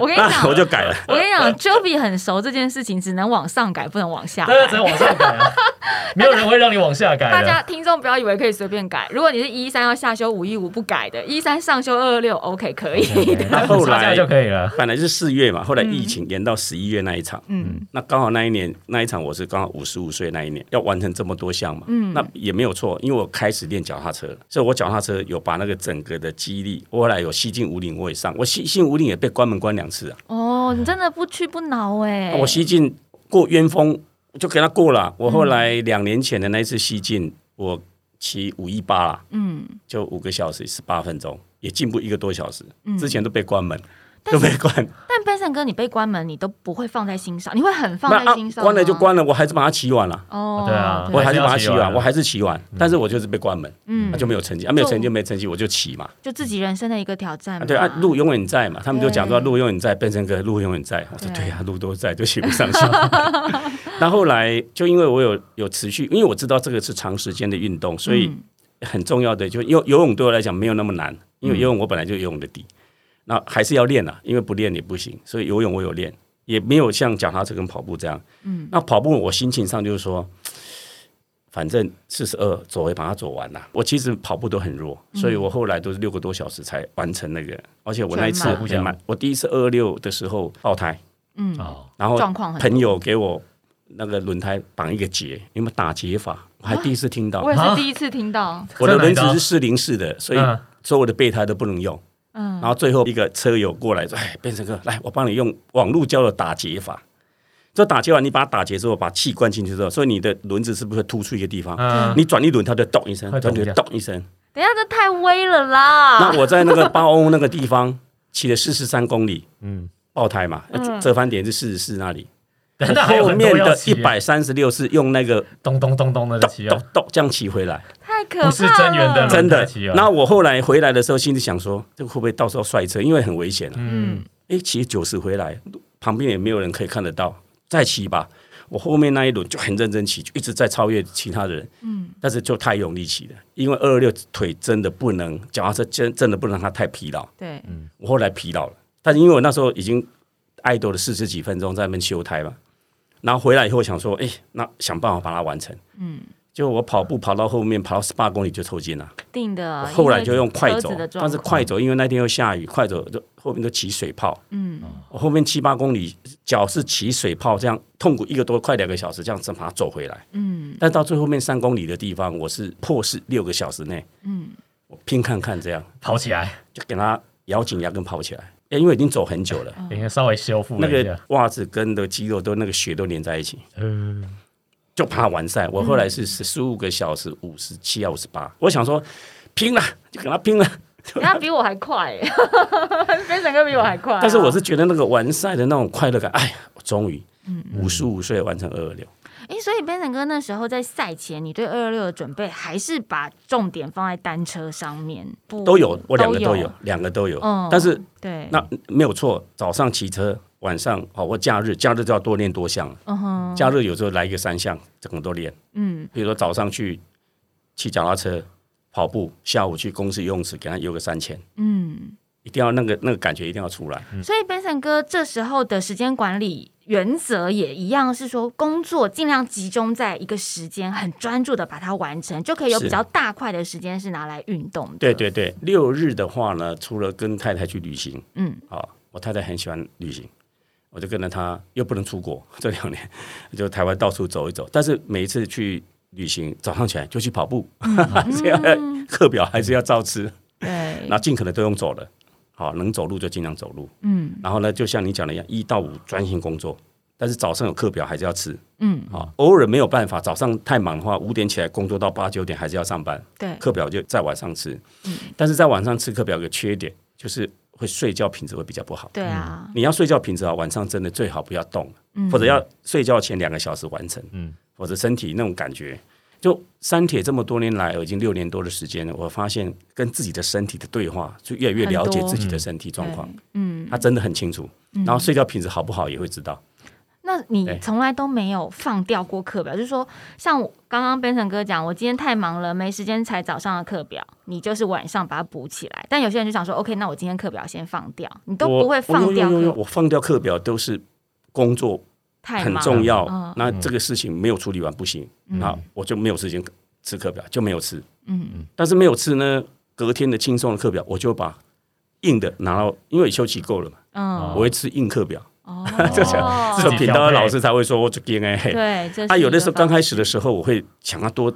我跟你讲，<laughs> 我就改了。我跟你讲，Joby 很熟这件事情，只能往上改，不能往下对啊，只。能往上改啊，<laughs> 没有人会让你往下改大家。听众不要以为可以随便改，如果你是一三要下修五一五不改的，一三上修二二六 OK 可以的。那后来就可以了。本来是四月嘛，后来疫情延到十一月那一场，嗯那刚好那一年那一场我是刚好五十五岁那一年，要完成这么多项嘛，嗯，那也没有错，因为我开始练脚踏车了，所以我脚踏车有把那个整个的肌力，我后来有西进五岭我也上，我西进五岭也被关门关两次啊，哦，你真的不屈不挠哎、我西进过冤风就给他过了，我后来两年前的那一次西进，我骑五一八啦，嗯，就五个小时十八分钟，也进步一个多小时，嗯。之前都被关门。但是都被关，但 Benson 哥，你被关门，你都不会放在心上，你会很放在心上、关了就。关了，我还是把它骑完了。哦，对啊我还是把它骑完，我还是骑完，但是我就是被关门，嗯那就没有成绩啊，没有成绩就没成绩，我就骑嘛。就自己人生的一个挑战嘛。啊，对啊，路永远在嘛，他们就讲说路永远在，变成个路永远在。我说对对呀，路都在，就骑不上去。<laughs> <laughs> 那后来就因为我有有持续，因为我知道这个是长时间的运动，所以嗯很重要的就游游泳对我来讲没有那么难，因为游泳我本来就游泳的底，那还是要练啊，因为不练也不行，所以游泳我有练，也没有像脚踏车跟跑步这样。嗯，那跑步我心情上就是说。反正四十二走也把它走完了。我其实跑步都很弱，所以我后来都是六个多小时才完成那个。而且我那一次全马很慢，我第一次二六的时候爆胎，嗯，哦，然后朋友给我那个轮胎绑一个结，有没有打结法？我还第一次听到。我也是第一次听到，我的轮子是四零四的，所以嗯所有的备胎都不能用。嗯然后最后一个车友过来说：“哎，变成哥，来，我帮你用网路胶的打结法。这打结完，你把它打结之后，把气灌进去之后，所以你的轮子是不是会突出一个地方？嗯，你转一轮，它就咚一声，它就咚一下咚一声。等一下这太微了啦。那我在那个八欧那个地方骑了四十三公里，嗯，爆胎嘛，嗯折返点是四十四那里，后面的一百三十六是用那个咚咚咚咚的咚咚，咚这样骑回来。”太可怕了，不是真源的真的。那我后来回来的时候，心里想说，这个会不会到时候摔车？因为很危险啊。嗯，哎，骑九十回来，旁边也没有人可以看得到，再骑吧。我后面那一轮就很认真骑，就一直在超越其他的人。嗯，但是就太用力骑了，因为二二六腿真的不能，脚踏车真真的不能让它太疲劳。对，嗯我后来疲劳了，但是因为我那时候已经爱多了四十几分钟在那边修胎嘛，然后回来以后想说，哎，那想办法把它完成。嗯，就我跑步跑到后面，跑到十八公里就抽筋了。定的。后来就用快走但是快走因为那天又下雨，快走就后面都起水泡。嗯，我后面七八公里脚是起水泡，这样痛苦一个多快两个小时，这样子把它走回来。嗯，但到最后面三公里的地方，我是破四六个小时内。嗯，我拼看看这样，跑起来，就给他咬紧牙根跑起来。因为已经走很久了，应该稍微修复那个。袜子跟的肌肉都那个血都连在一起，嗯，就怕完赛。我后来是十十五个小时五十七啊五十八，我想说拼了，就跟他拼了。人家比我还快耶，<laughs> 飞神哥比我还快啊。但是我是觉得那个完赛的那种快乐感，哎呀，我终于五十五岁完成二二六，哎，所以 Benson 哥那时候在赛前，你对二二六的准备还是把重点放在单车上面，不都有，我两个都有，两个都有。嗯但是对，那没有错，早上骑车，晚上哦，我假日假日就要多练多项，嗯哼，假日有时候来一个三项，整个都练。嗯。比如说早上去骑脚踏车、跑步，下午去公司游泳池给他游个三千，嗯。一定要那个那个感觉一定要出来。所以 Benson 哥这时候的时间管理原则也一样，是说工作尽量集中在一个时间，很专注的把它完成，就可以有比较大块的时间是拿来运动的。对，对对，六日的话呢，除了跟太太去旅行，嗯，啊，我太太很喜欢旅行，我就跟着他，又不能出国，<laughs> 这两年 <laughs> 就台湾到处走一走。但是每一次去旅行，早上起来就去跑步，<laughs> 这样课表还是要照吃，对，然后尽可能都用走的，好，能走路就尽量走路。嗯。然后呢，就像你讲的一样，一到五专心工作，但是早上有课表还是要吃。嗯，啊，偶尔没有办法，早上太忙的话，五点起来工作到八九点还是要上班，对，课表就在晚上吃。嗯。但是在晚上吃课表有个缺点，就是会睡觉品质会比较不好。对啊，你要睡觉品质好，晚上真的最好不要动，嗯或者要睡觉前两个小时完成，嗯否则身体那种感觉。就山铁这么多年来，已经六年多的时间了，我发现跟自己的身体的对话，就越来越了解自己的身体状况，嗯，他真的很清楚。然后睡觉品质好不好也会知道。那你从来都没有放掉过课表，就是说，像我刚刚 Benson 哥讲，我今天太忙了，没时间才早上的课表，你就是晚上把它补起来。但有些人就想说，OK，那我今天课表先放掉，你都不会放掉。课，我放掉课表都是工作很太很重要嗯，那这个事情没有处理完不行，那我就没有时间吃课表，就没有吃。嗯嗯。但是没有吃呢，隔天的轻松的课表，我就把硬的拿到，因为休息够了嘛，嗯。我会吃硬课表。<laughs> 哦，这样自己这个频道的老师才会说我就给哎嘿。对，这他有的时候刚开始始的时候，我会想要多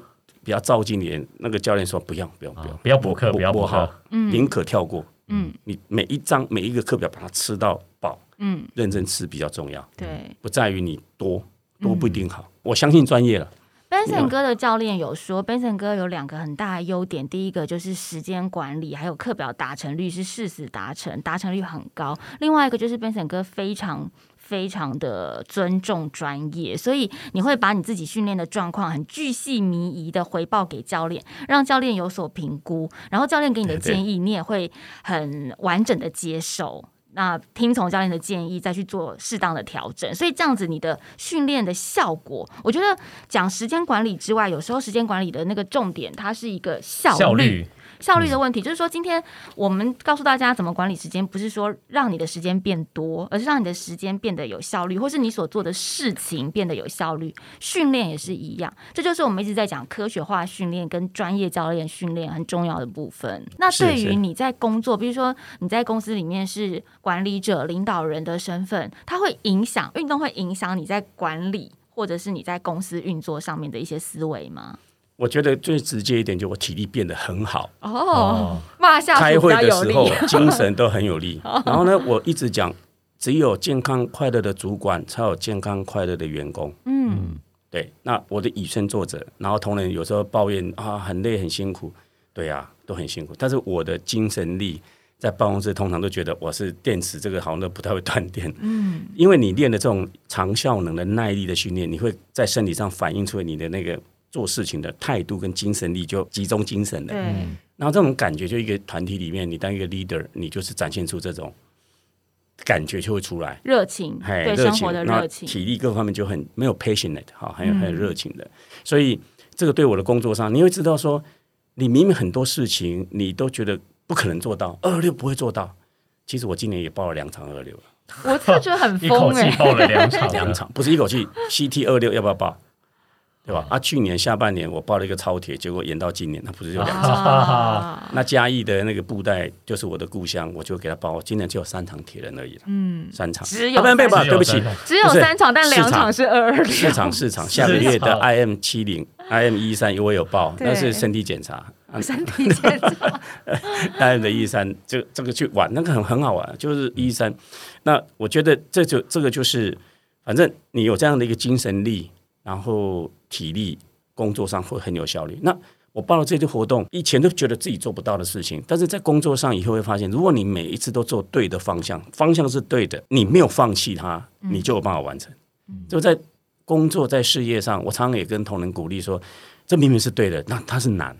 比较照进点，那个教练说不要不要不要啊不要补课，不要补好课，，宁可跳过。嗯你每一张每一个课表把它吃到饱，嗯，认真吃比较重要，对。不在于你多多不一定好。我相信专业了。Benson 哥的教练有说，Benson 哥有两个很大的优点，第一个就是时间管理，还有课表达成率是誓死达成，达成率很高；另外一个就是 Benson 哥非常。非常的尊重专业，所以你会把你自己训练的状况很巨细靡遗的回报给教练，让教练有所评估，然后教练给你的建议，你也会很完整的接受。那听从教练的建议，再去做适当的调整，所以这样子你的训练的效果，我觉得讲时间管理之外，有时候时间管理的那个重点，它是一效率。效率效率的问题，就是说今天我们告诉大家怎么管理时间，不是说让你的时间变多，而是让你的时间变得有效率，或是你所做的事情变得有效率。训练也是一样，这就是我们一直在讲科学化训练跟专业教练训练很重要的部分。那对于你在工作，比如说你在公司里面是管理者、领导人的身份，它会影响运动会影响你在管理或者是你在公司运作上面的一些思维吗？我觉得最直接一点，就我体力变得很好，哦，骂下开会的时候。精神都 <laughs> 很有力。然后呢，我一直讲，只有健康快乐的主管，才有健康快乐的员工。嗯，对，那我的以身作则，然后同仁有时候抱怨啊很累很辛苦，对呀、都很辛苦，但是我的精神力在办公室通常都觉得我是电池，这个好像都不太会断电，嗯，因为你练的这种长效能的耐力的训练，你会在身体上反映出来你的那个做事情的态度跟精神力就集中精神了，嗯，然后这种感觉就一个团体里面，你当一个 leader，你就是展现出这种感觉就会出来。热情，嘿，热情，对生活的那热情，体力各方面就很没有 passionate 哈，很有很有嗯。热情。的。所以这个对我的工作上，你会知道说，你明明很多事情你都觉得不可能做到，二六不会做到。其实我今年也报了两场二六了，我真的觉得很一口疯哎、气报了两场，两场不是一口气，CT 二六要不要报？对吧？啊，去年下半年我报了一个超铁，结果延到今年，那不是就两场？啊，<laughs> 那嘉义的那个布袋就是我的故乡，我就给他报，今年只有三场铁人而已了，嗯，三场，只有啊不然被报，只有对不起。三，场只有三场，但两场是二二零，市场市场。下个月的 IM 七零 IM 一三我有报，那是身体检查。啊。身体检查，<laughs> IM 的一三，这这个去玩那个很很好玩，就是一三。那我觉得这就这个就是，反正你有这样的一个精神力，然后体力，工作上会很有效率。那我报了这些活动，以前都觉得自己做不到的事情，但是在工作上以后会发现，如果你每一次都做对的方向，方向是对的，你没有放弃它，你就有办法完成。就在工作在事业上，我常常也跟同仁鼓励说，这明明是对的，那它是难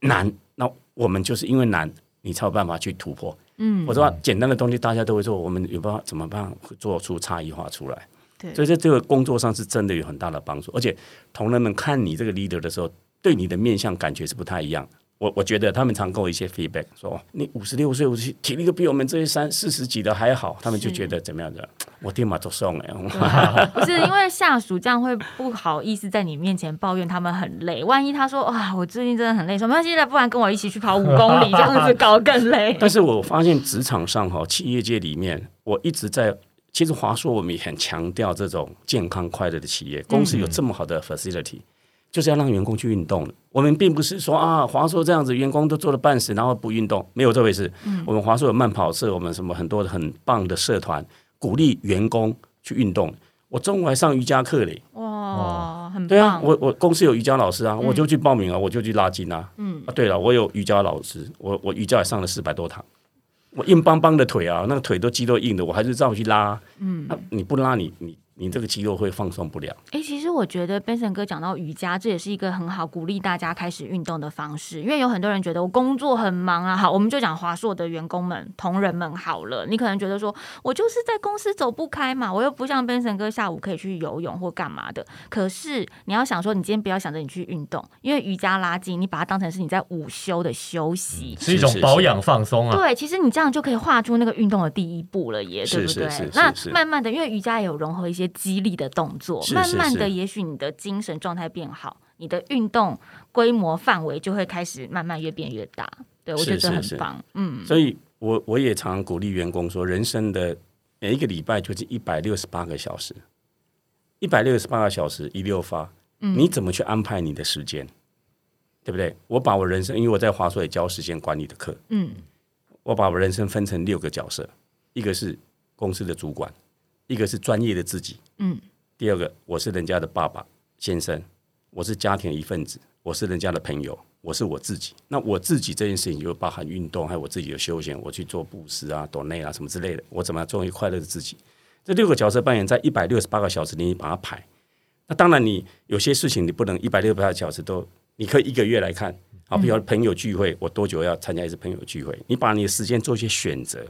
难，那我们就是因为难，你才有办法去突破。嗯我，说简单的东西大家都会做，我们有办法怎么办做出差异化出来？对所以在这个工作上是真的有很大的帮助，而且同仁们看你这个 leader 的时候，对你的面相感觉是不太一样。我我觉得他们常给我一些 feedback，说哦你五十六岁，五十体力都比我们这些三四十几的还好，他们就觉得怎么样的？我天马都送哎，<laughs> 不是因为下属这样会不好意思在你面前抱怨他们很累，万一他说哇我最近真的很累，说没关系的，不然跟我一起去跑五公里，这样子搞更累。<laughs> 但是我发现职场上哈，企业界里面，我一直在。其实华硕我们也很强调这种健康快乐的企业，公司有这么好的 facility，、就是要让员工去运动的。我们并不是说啊，华硕这样子，员工都做了半死，然后不运动，没有这回事。我们华硕有慢跑社，我们什么很多的很棒的社团，鼓励员工去运动。我中午还上瑜伽课嘞，哇，很对啊，我我公司有瑜伽老师啊，我就去报名啊，我就去拉筋啊。嗯啊，对了，我有瑜伽老师，我我瑜伽也上了四百多堂，我硬邦邦的腿啊，那个腿都肌肉硬的，我还是照去拉。嗯，那你不拉你你你这个肌肉会放松不了。哎、其实我觉得 Benson 哥讲到瑜伽，这也是一个很好鼓励大家开始运动的方式。因为有很多人觉得我工作很忙啊，好，我们就讲华硕的员工们、同仁们好了。你可能觉得说我就是在公司走不开嘛，我又不像 Benson 哥下午可以去游泳或干嘛的。可是你要想说，你今天不要想着你去运动，因为瑜伽拉筋，你把它当成是你在午休的休息。是一种保养放松啊。对，其实你这样就可以画出那个运动的第一步了耶，是对不对？是是那是是慢慢的，因为瑜伽也有融合一些激励的动作，是慢慢的，也许你的精神状态变好，你的运动规模范围就会开始慢慢越变越大。对，我觉得这很棒。嗯，所以我我也常常鼓励员工说，人生的每一个礼拜就是一百六十八个小时，一百六十八个小时一六发，你怎么去安排你的时间？对不对？我把我人生，因为我在华硕也教时间管理的课，嗯，我把我人生分成六个角色，一个是公司的主管，一个是专业的自己，嗯，第二个我是人家的爸爸先生，我是家庭的一份子，我是人家的朋友，我是我自己。那我自己这件事情就包含运动，还有我自己的休闲，我去做布施啊、抖内啊什么之类的，我怎么样做一个快乐的自己？这六个角色扮演在一百六十八个小时里，你把它排。那当然，你有些事情你不能一百六十八个小时都，你可以一个月来看。好，比如朋友聚会，我多久要参加一次朋友聚会？你把你的时间做一些选择，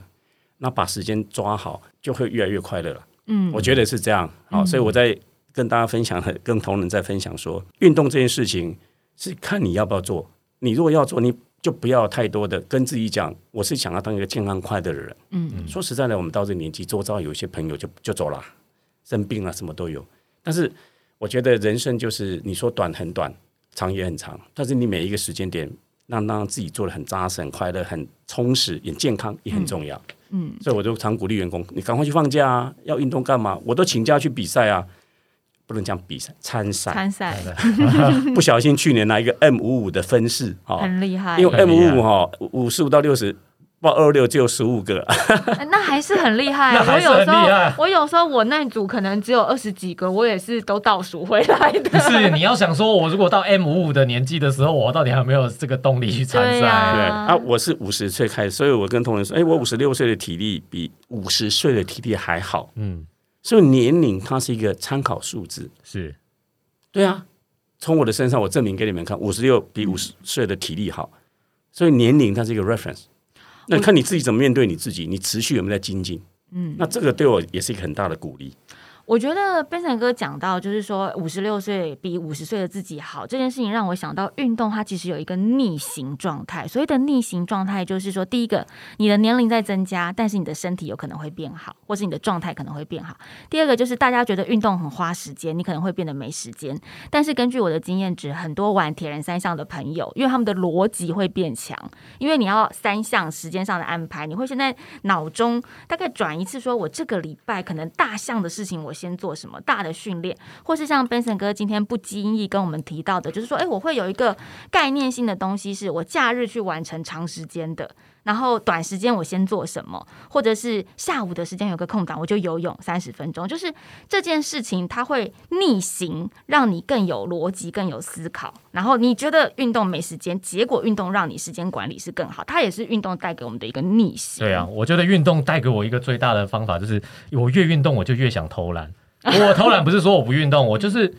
那把时间抓好，就会越来越快乐了。嗯，我觉得是这样。好，所以我在跟大家分享，跟同仁在分享说，运动这件事情是看你要不要做。你如果要做，你就不要太多的跟自己讲，我是想要当一个健康快乐的人。嗯，说实在的，我们到这个年纪，周遭有一些朋友就就走了，生病了，什么都有。但是我觉得人生就是你说短很短，长也很长，但是你每一个时间点让让自己做的很扎实、很快乐、很充实、也健康也很重要。嗯，所以我就常鼓励员工，你赶快去放假啊，要运动干嘛？我都请假去比赛啊，不能讲比赛，参赛。参赛。<laughs> 不小心去年拿一个 M 五五的分式哦，很厉害，因为 M 五五哈五十五到六十，报二六只有十五个，那还是很厉害。<laughs> 我有时候我有时候我那组可能只有二十几个，我也是都倒数回来的。不是你要想说，我如果到 M 五五的年纪的时候，我到底还有没有这个动力去参赛？对呀对啊啊，我是五十岁开始，所以我跟同仁说，哎，我五十六岁的体力比五十岁的体力还好，嗯，所以年龄它是一个参考数字。是对啊，从我的身上我证明给你们看，五十六比五十岁的体力好，所以年龄它是一个 reference。那看你自己怎么面对你自己，你持续有没有在精进？嗯，那这个对我也是一个很大的鼓励。我觉得边晨哥讲到，就是说五十六岁比五十岁的自己好这件事情，让我想到运动它其实有一个逆行状态。所谓的逆行状态，就是说，第一个，你的年龄在增加，但是你的身体有可能会变好，或是你的状态可能会变好。第二个就是大家觉得运动很花时间，你可能会变得没时间。但是根据我的经验值，很多玩铁人三项的朋友，因为他们的逻辑会变强，因为你要三项时间上的安排，你会现在脑中大概转一次，说我这个礼拜可能大项的事情我先做什么大的训练，或是像 Benson 哥今天不经意跟我们提到的，就是说，哎，我会有一个概念性的东西，是我假日去完成长时间的。然后短时间我先做什么，或者是下午的时间有个空档，我就游泳三十分钟。就是这件事情，它会逆行，让你更有逻辑、更有思考。然后你觉得运动没时间，结果运动让你时间管理是更好。它也是运动带给我们的一个逆行。对啊，我觉得运动带给我一个最大的方法就是，我越运动我就越想偷懒。我偷懒不是说我不运动，我就是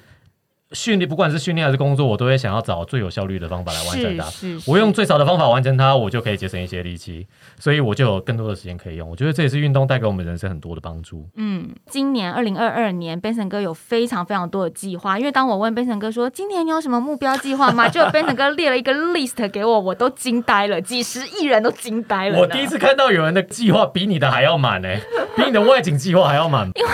训练，不管是训练还是工作，我都会想要找最有效率的方法来完成它。我用最少的方法完成它，我就可以节省一些力气，所以我就有更多的时间可以用。我觉得这也是运动带给我们人生很多的帮助。嗯，今年二零二二年，Benson 哥有非常非常多的计划。因为当我问 Benson 哥说今年你有什么目标计划吗？<laughs> 就 Benson 哥列了一个 list 给我，我都惊呆了，几十亿人都惊呆了。我第一次看到有人的计划比你的还要满呢、比你的外景计划还要满。<laughs> 因为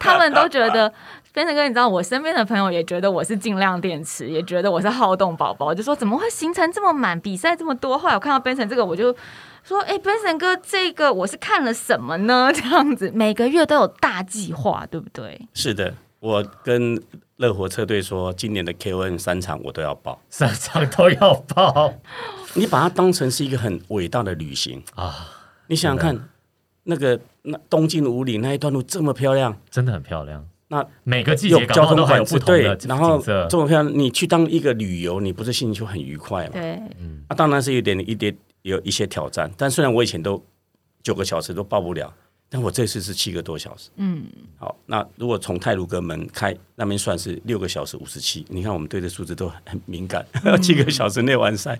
他们都觉得。Benson 哥，你知道我身边的朋友也觉得我是尽量电池，也觉得我是好动宝宝，就说怎么会行程这么满，比赛这么多。后来我看到 Benson 这个，我就说，哎、b e n s o n 哥，这个我是看了什么呢？<laughs> 这样子每个月都有大计划，对不对？是的，我跟乐活车队说，今年的 KON 三场我都要报。三场都要报 <laughs> 你把它当成是一个很伟大的旅行，啊，你想想看，那个那东京五里那一段路这么漂亮，真的很漂亮。那每个季有交节搞不好都还有通管制，对不同的，然后景色。这么漂亮，你去当一个旅游，你不是心情就很愉快吗？对，那、当然是有点一点有一些挑战，但虽然我以前都九个小时都报不了，但我这次是七个多小时。嗯，好，那如果从泰鲁阁门开那边算是六个小时五十七，你看我们对这数字都很敏感，<laughs> 七个小时内完赛，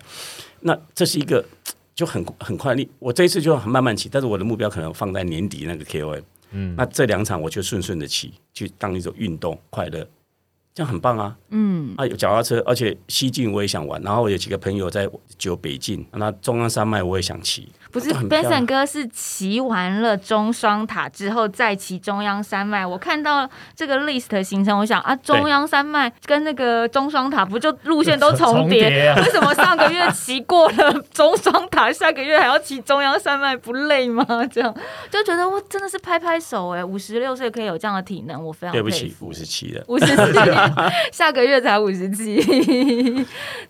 那这是一个就很很快。你我这一次就很慢慢骑，但是我的目标可能放在年底那个 KOM。嗯，那这两场我就顺顺的骑，去当一种运动快乐，这样很棒啊。嗯，啊，有脚踏车，而且西进我也想玩，然后我有几个朋友在九北进，那中央山脉我也想骑。不是 Benson 哥是骑完了中双塔之后再骑中央山脉。我看到这个 list 行程，我想啊，中央山脉跟那个中双塔不就路线都 <laughs> 重叠？重叠啊 <laughs> 为什么上个月骑过了中双塔，下个月还要骑中央山脉，不累吗？<laughs> 这样就觉得我真的是拍拍手哎，五十六岁可以有这样的体能，我非常对不起，五十七了。五十七，下个月才五十七。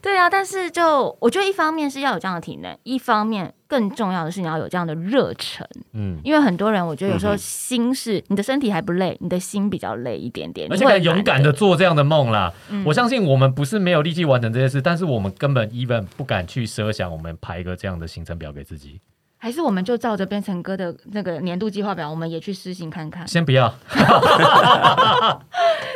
对啊，但是就我觉得一方面是要有这样的体能，一方面更重要的是你要有这样的热忱。嗯，因为很多人，我觉得有时候心是你的身体还不累，你的心比较累一点点，而且勇敢的做这样的梦啦。嗯我相信我们不是没有力气完成这些事，但是我们根本 even 不敢去设想，我们排一个这样的行程表给自己。还是我们就照着变成哥的那个年度计划表，我们也去实行看看。先不要，<laughs>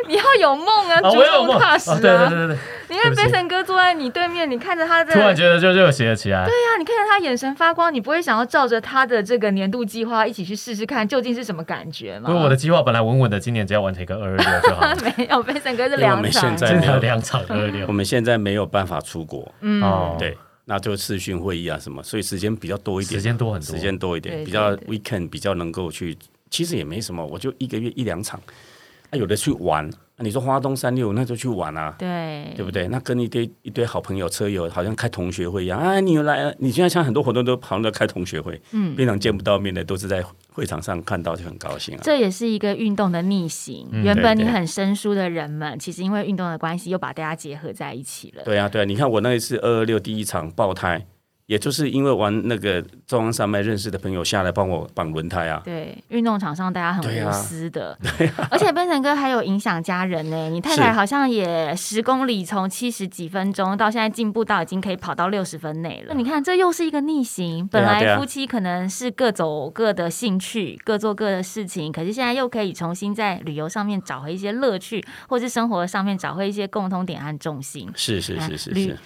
你要有梦啊，啊，主我有梦动踏实啊，对对啊！对对对，你看对不起变成哥坐在你对面，你看着他的，突然觉得就热血了起来。对呀、你看着他眼神发光，你不会想要照着他的这个年度计划一起去试试看，究竟是什么感觉吗？不过我的计划本来稳稳的，今年只要完成一个二二六就好了。<laughs> 没有，变成哥是因为我们两场，现在没有两场二二六我，们现在没有办法出国，嗯，哦对，那就视讯会议啊什么，所以时间比较多一点，时间多很多，时间多一点，对比较 weekend 比较能够去，其实也没什么，我就一个月一两场，啊，有的去玩，啊、你说花东三六那就去玩啊，对对不对？那跟一堆一堆好朋友车友，好像开同学会一样，啊，你又来了，你现在像很多活动都好像在开同学会，嗯，平常见不到面的，都是在会场上看到就很高兴啊。这也是一个运动的逆行。嗯原本你很生疏的人们，其实因为运动的关系，又把大家结合在一起了。对啊，对啊，你看我那一次二二六第一场爆胎，也就是因为玩那个中央山脉认识的朋友下来帮我绑轮胎啊。对，运动场上大家很对啊无私的，<laughs> 而且变成哥还有影响家人呢。你太太好像也十公里从七十几分钟到现在进步到已经可以跑到六十分内了。你看，这又是一个逆行。本来夫妻可能是各走各的兴趣，各做各的事情，可是现在又可以重新在旅游上面找回一些乐趣，或是生活上面找回一些共通点和重心。是是是是旅是，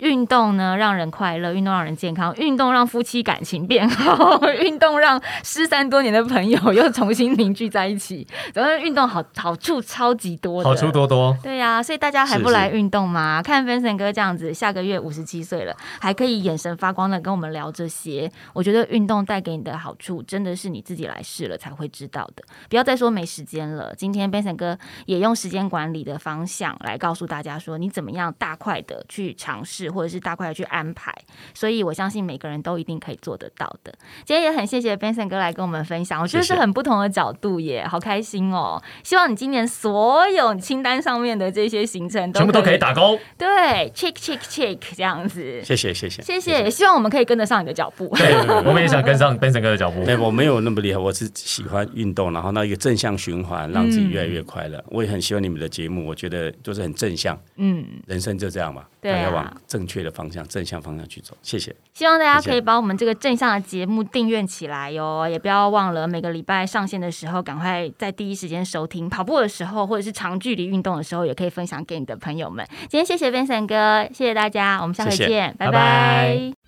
运动呢，让人快乐；运动让人健康；运动让夫妻感情变好；<laughs> 运动让失散多年的朋友又重新凝聚在一起。总之，运动好好处超级多的，好处多多。对呀、所以大家还不来运动吗？看 Vincent 哥这样子，下个月五十七岁了，还可以眼神发光的跟我们聊这些。我觉得运动带给你的好处，真的是你自己来试了才会知道的。不要再说没时间了。今天 Vincent 哥也用时间管理的方向来告诉大家说，你怎么样大块的去尝试，或者是大块的去安排。所以我相信每个人都一定可以做得到的。今天也很谢谢 Vincent 哥来跟我们分享，我觉得是很不同的角度耶，好开心哦！希望你今年所有清单上面的这些行程全部都可以打勾，对，check check check 这样子。谢谢谢谢谢谢，也希望我们可以跟得上你的脚步。对，我们也想跟上 Benson 哥的脚步。<laughs> 对，我没有那么厉害，我是喜欢运动，然后那一个正向循环，让自己越来越快乐。我也很希望你们的节目，我觉得就是很正向，嗯，人生就这样嘛，对啊大家往正确的方向、正向方向去走。谢谢，希望大家可以把我们这个正向的节目订阅起来哟，也不要忘了每个礼拜上线的时候，赶快在第一时间收听。跑步的时候或者是长距离运动的时候，也可以分享给你的朋友们。今天谢谢 Vincent 哥，谢谢大家，我们下回谢谢见，拜拜拜拜